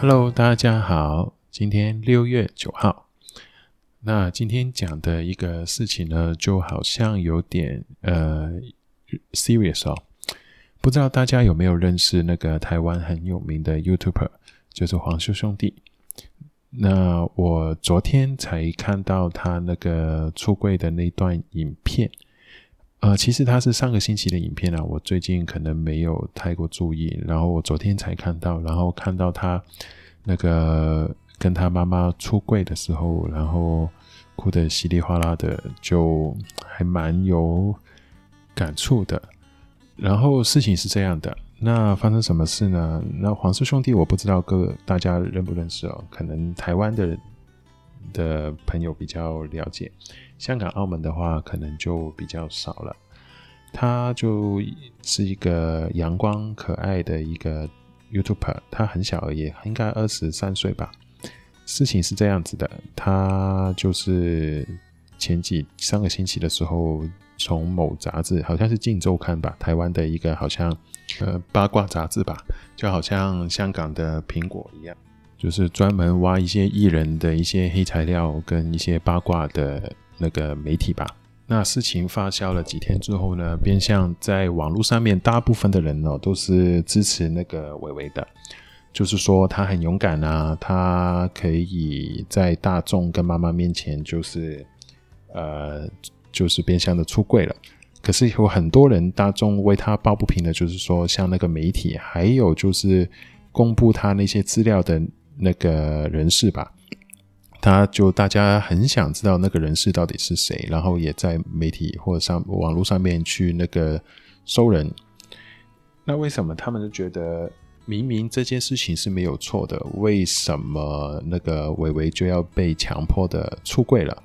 Hello，大家好，今天六月九号。那今天讲的一个事情呢，就好像有点呃 serious 哦。不知道大家有没有认识那个台湾很有名的 YouTuber，就是黄氏兄弟。那我昨天才看到他那个出柜的那段影片。呃，其实他是上个星期的影片啊，我最近可能没有太过注意，然后我昨天才看到，然后看到他那个跟他妈妈出柜的时候，然后哭得稀里哗啦的，就还蛮有感触的。然后事情是这样的，那发生什么事呢？那黄氏兄弟我不知道各大家认不认识哦，可能台湾的人的朋友比较了解。香港、澳门的话，可能就比较少了。他就是一个阳光可爱的一个 YouTuber，他很小而已，应该二十三岁吧。事情是这样子的，他就是前几上个星期的时候，从某杂志，好像是《镜周刊》吧，台湾的一个好像呃八卦杂志吧，就好像香港的苹果一样，就是专门挖一些艺人的一些黑材料跟一些八卦的。那个媒体吧，那事情发酵了几天之后呢，变相在网络上面，大部分的人呢都是支持那个伟伟的，就是说他很勇敢啊，他可以在大众跟妈妈面前，就是呃，就是变相的出柜了。可是有很多人大众为他抱不平的，就是说像那个媒体，还有就是公布他那些资料的那个人事吧。他就大家很想知道那个人事到底是谁，然后也在媒体或者上网络上面去那个搜人。那为什么他们就觉得明明这件事情是没有错的，为什么那个伟伟就要被强迫的出柜了？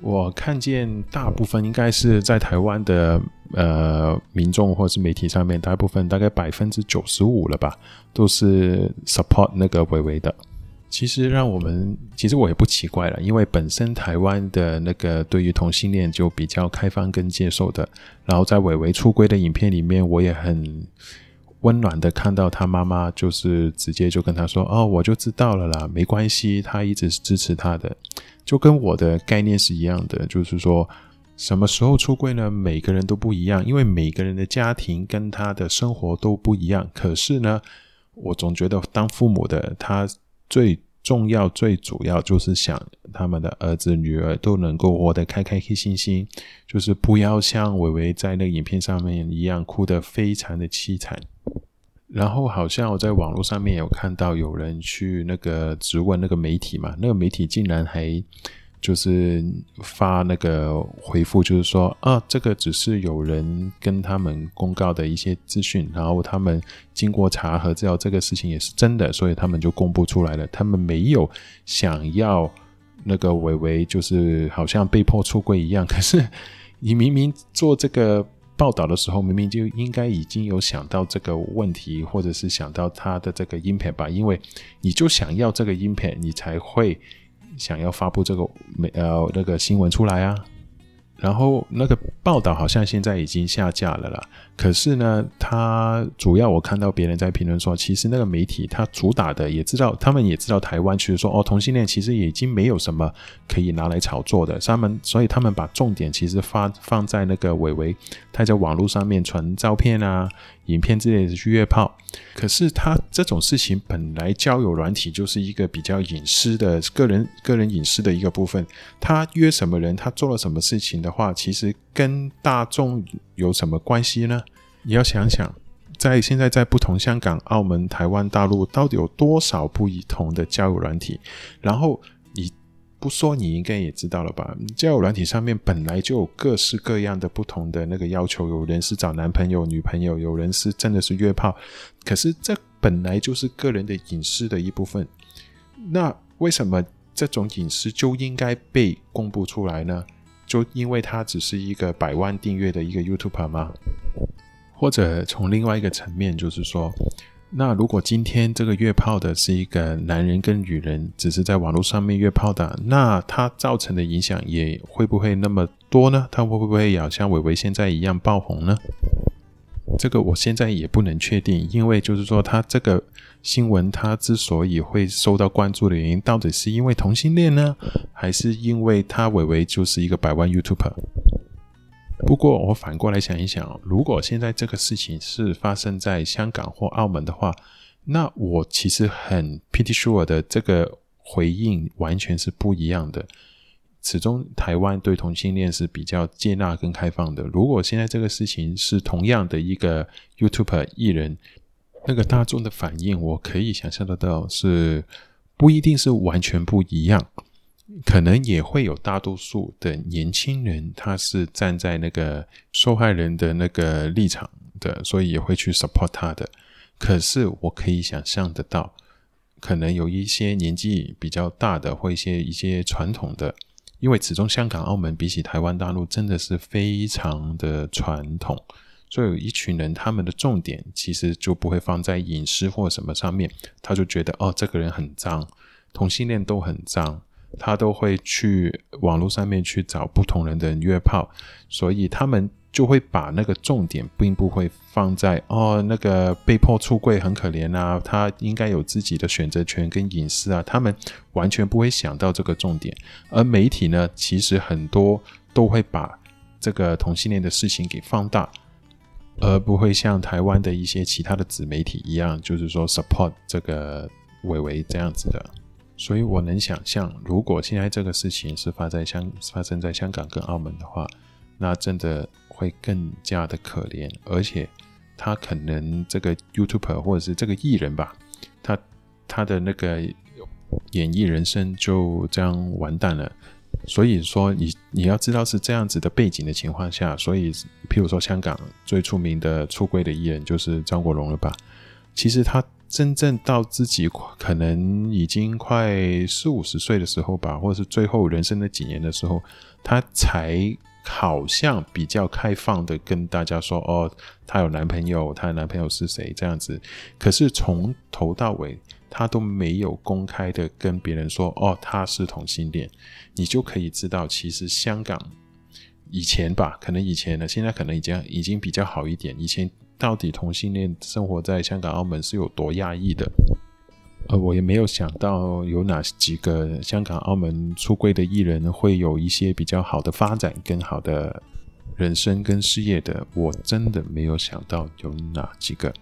我看见大部分应该是在台湾的呃民众或者是媒体上面，大部分大概百分之九十五了吧，都是 support 那个伟伟的。其实让我们，其实我也不奇怪了，因为本身台湾的那个对于同性恋就比较开放跟接受的，然后在伟伟出柜的影片里面，我也很温暖的看到他妈妈就是直接就跟他说：“哦，我就知道了啦，没关系，他一直是支持他的。”就跟我的概念是一样的，就是说什么时候出柜呢？每个人都不一样，因为每个人的家庭跟他的生活都不一样。可是呢，我总觉得当父母的他。最重要、最主要就是想他们的儿子、女儿都能够活得开开心心，就是不要像伟伟在那个影片上面一样哭得非常的凄惨。然后好像我在网络上面有看到有人去那个质问那个媒体嘛，那个媒体竟然还。就是发那个回复，就是说啊，这个只是有人跟他们公告的一些资讯，然后他们经过查核之后，这个事情也是真的，所以他们就公布出来了。他们没有想要那个伟伟，就是好像被迫出柜一样。可是 你明明做这个报道的时候，明明就应该已经有想到这个问题，或者是想到他的这个 impact 吧，因为你就想要这个 impact，你才会。想要发布这个没呃那个新闻出来啊，然后那个报道好像现在已经下架了啦。可是呢，他主要我看到别人在评论说，其实那个媒体他主打的也知道，他们也知道台湾其实说哦同性恋其实已经没有什么可以拿来炒作的，他们所以他们把重点其实发放在那个伟伟他在网络上面传照片啊。影片之类的去约炮，可是他这种事情本来交友软体就是一个比较隐私的个人个人隐私的一个部分。他约什么人，他做了什么事情的话，其实跟大众有什么关系呢？你要想想，在现在在不同香港、澳门、台湾、大陆，到底有多少不一同的交友软体？然后。不说你应该也知道了吧？交友软体上面本来就有各式各样的不同的那个要求，有人是找男朋友、女朋友，有人是真的是约炮。可是这本来就是个人的隐私的一部分。那为什么这种隐私就应该被公布出来呢？就因为他只是一个百万订阅的一个 YouTuber 吗？或者从另外一个层面，就是说。那如果今天这个约炮的是一个男人跟女人，只是在网络上面约炮的，那他造成的影响也会不会那么多呢？他会不会也像伟伟现在一样爆红呢？这个我现在也不能确定，因为就是说他这个新闻他之所以会受到关注的原因，到底是因为同性恋呢，还是因为他伟伟就是一个百万 YouTuber？不过我反过来想一想，如果现在这个事情是发生在香港或澳门的话，那我其实很 pretty sure 的这个回应完全是不一样的。始终台湾对同性恋是比较接纳跟开放的。如果现在这个事情是同样的一个 YouTube 艺人，那个大众的反应，我可以想象得到是不一定是完全不一样，可能也会有大多数的年轻人他是站在那个受害人的那个立场的，所以也会去 support 他的。可是我可以想象得到，可能有一些年纪比较大的或一些一些传统的。因为始终香港、澳门比起台湾大陆真的是非常的传统，所以有一群人他们的重点其实就不会放在隐私或什么上面，他就觉得哦，这个人很脏，同性恋都很脏，他都会去网络上面去找不同人的约炮，所以他们。就会把那个重点并不会放在哦，那个被迫出柜很可怜啊，他应该有自己的选择权跟隐私啊，他们完全不会想到这个重点。而媒体呢，其实很多都会把这个同性恋的事情给放大，而不会像台湾的一些其他的子媒体一样，就是说 support 这个伟伟这样子的。所以我能想象，如果现在这个事情是发在香发生在香港跟澳门的话，那真的。会更加的可怜，而且他可能这个 YouTuber 或者是这个艺人吧，他他的那个演艺人生就这样完蛋了。所以说你，你要知道是这样子的背景的情况下，所以譬如说香港最出名的出柜的艺人就是张国荣了吧？其实他真正到自己可能已经快四五十岁的时候吧，或者是最后人生的几年的时候，他才。好像比较开放的跟大家说哦，她有男朋友，她的男朋友是谁这样子。可是从头到尾，她都没有公开的跟别人说哦，她是同性恋。你就可以知道，其实香港以前吧，可能以前呢，现在可能已经已经比较好一点。以前到底同性恋生活在香港、澳门是有多压抑的？呃，我也没有想到有哪几个香港、澳门出柜的艺人会有一些比较好的发展、更好的人生跟事业的，我真的没有想到有哪几个。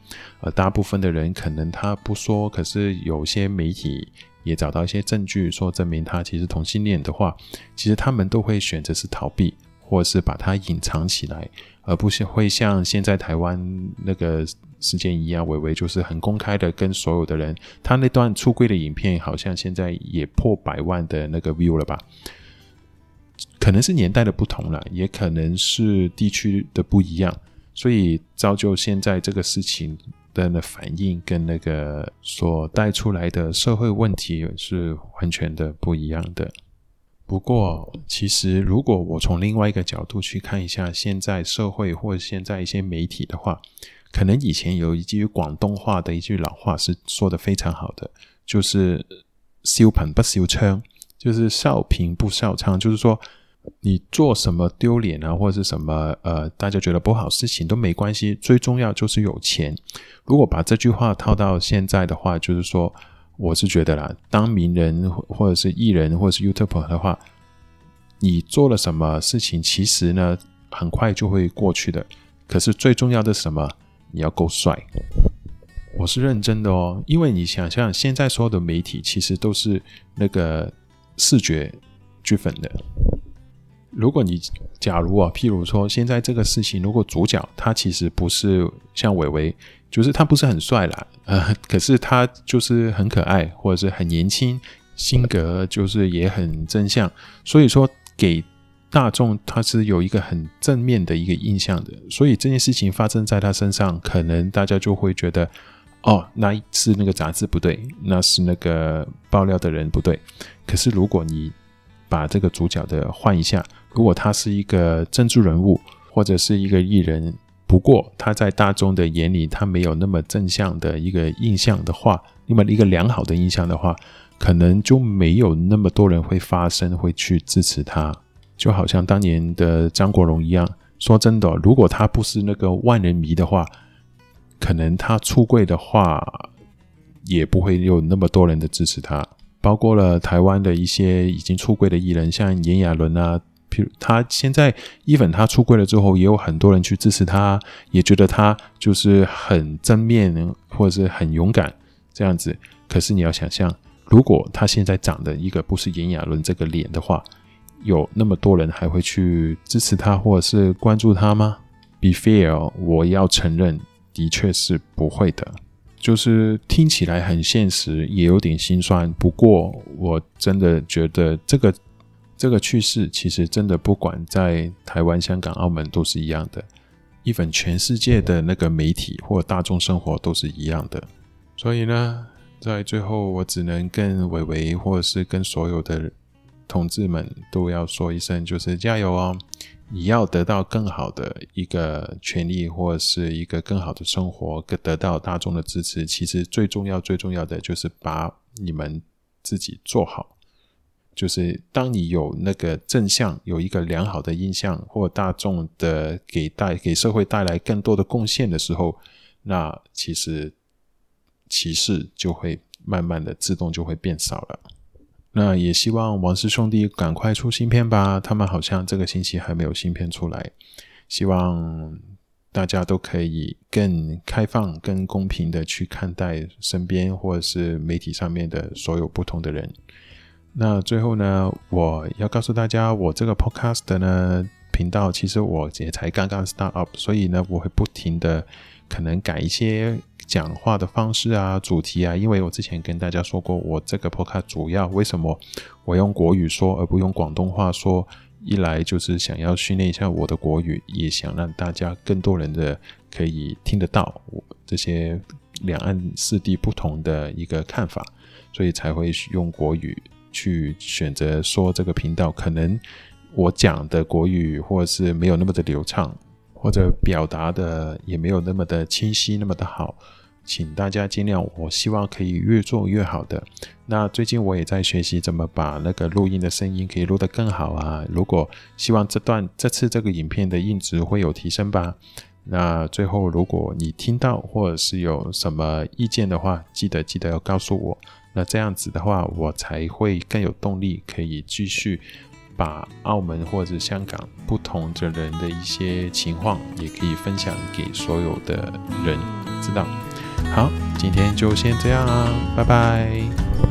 呃，大部分的人可能他不说，可是有些媒体也找到一些证据说证明他其实同性恋的话，其实他们都会选择是逃避，或者是把它隐藏起来，而不是会像现在台湾那个。事件一样，伟伟就是很公开的跟所有的人，他那段出柜的影片好像现在也破百万的那个 view 了吧？可能是年代的不同了，也可能是地区的不一样，所以造就现在这个事情的反应跟那个所带出来的社会问题是完全的不一样的。不过，其实如果我从另外一个角度去看一下现在社会或现在一些媒体的话，可能以前有一句广东话的一句老话是说的非常好的，就是“笑贫不笑娼”，就是笑贫不笑娼，就是说你做什么丢脸啊，或者是什么呃，大家觉得不好事情都没关系，最重要就是有钱。如果把这句话套到现在的话，就是说，我是觉得啦，当名人或者是艺人或者是 YouTuber 的话，你做了什么事情，其实呢很快就会过去的。可是最重要的是什么？你要够帅，我是认真的哦，因为你想象，现在所有的媒体其实都是那个视觉剧粉的。如果你假如啊，譬如说现在这个事情，如果主角他其实不是像伟伟，就是他不是很帅啦，呃，可是他就是很可爱，或者是很年轻，性格就是也很正向，所以说给。大众他是有一个很正面的一个印象的，所以这件事情发生在他身上，可能大家就会觉得，哦，那是那个杂志不对，那是那个爆料的人不对。可是如果你把这个主角的换一下，如果他是一个政治人物或者是一个艺人，不过他在大众的眼里他没有那么正向的一个印象的话，那么一个良好的印象的话，可能就没有那么多人会发声，会去支持他。就好像当年的张国荣一样，说真的，如果他不是那个万人迷的话，可能他出柜的话，也不会有那么多人的支持他。包括了台湾的一些已经出柜的艺人，像炎亚纶啊，譬如他现在，even 他出柜了之后，也有很多人去支持他，也觉得他就是很正面或者是很勇敢这样子。可是你要想象，如果他现在长的一个不是炎亚纶这个脸的话，有那么多人还会去支持他或者是关注他吗？Be fair，我要承认，的确是不会的。就是听起来很现实，也有点心酸。不过，我真的觉得这个这个趋势，其实真的不管在台湾、香港、澳门都是一样的。even 全世界的那个媒体或大众生活都是一样的。所以呢，在最后，我只能跟伟伟，或者是跟所有的同志们，都要说一声，就是加油哦！你要得到更好的一个权利，或者是一个更好的生活，得到大众的支持。其实最重要、最重要的就是把你们自己做好。就是当你有那个正向，有一个良好的印象，或大众的给带给社会带来更多的贡献的时候，那其实歧视就会慢慢的自动就会变少了。那也希望王氏兄弟赶快出新片吧，他们好像这个星期还没有新片出来。希望大家都可以更开放、更公平的去看待身边或者是媒体上面的所有不同的人。那最后呢，我要告诉大家，我这个 podcast 呢频道其实我也才刚刚 start up，所以呢，我会不停的可能改一些。讲话的方式啊，主题啊，因为我之前跟大家说过，我这个 podcast 主要为什么我用国语说而不用广东话说？一来就是想要训练一下我的国语，也想让大家更多人的可以听得到我这些两岸四地不同的一个看法，所以才会用国语去选择说这个频道。可能我讲的国语或者是没有那么的流畅，或者表达的也没有那么的清晰，那么的好。请大家尽量，我希望可以越做越好的。那最近我也在学习怎么把那个录音的声音可以录得更好啊。如果希望这段这次这个影片的音质会有提升吧。那最后，如果你听到或者是有什么意见的话，记得记得要告诉我。那这样子的话，我才会更有动力，可以继续把澳门或者香港不同的人的一些情况，也可以分享给所有的人知道。好，今天就先这样啦，拜拜。